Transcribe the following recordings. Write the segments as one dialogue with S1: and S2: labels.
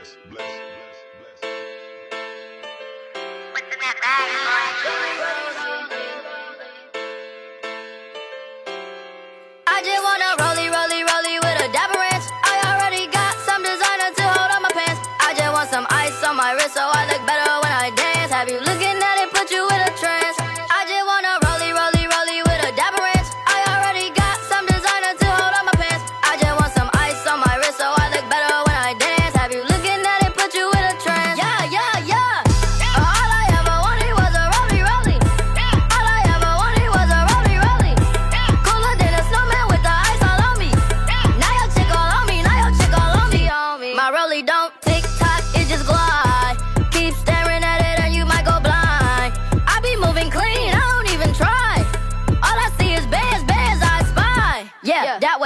S1: bless, bless, bless, bless.
S2: What's in that bag,
S3: I just wanna rollie, rollie, rollie with a dapper ranch. I already got some designer to hold on my pants. I just want some ice on my wrist so I look better.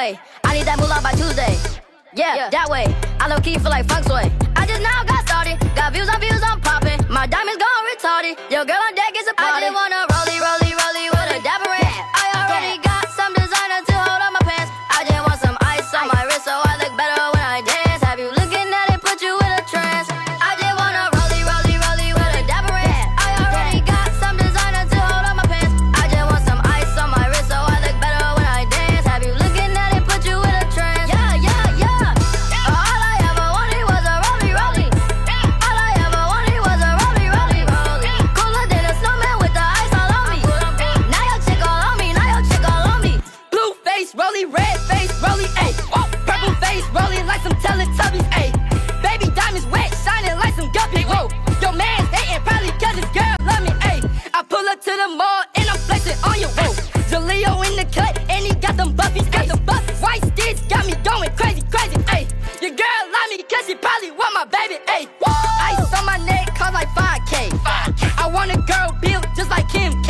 S3: way. I need that moolah by Tuesday. Yeah, yeah, that way. I low key for like funk sway. I just now got started. Got views on views on Girl, built just
S4: like him.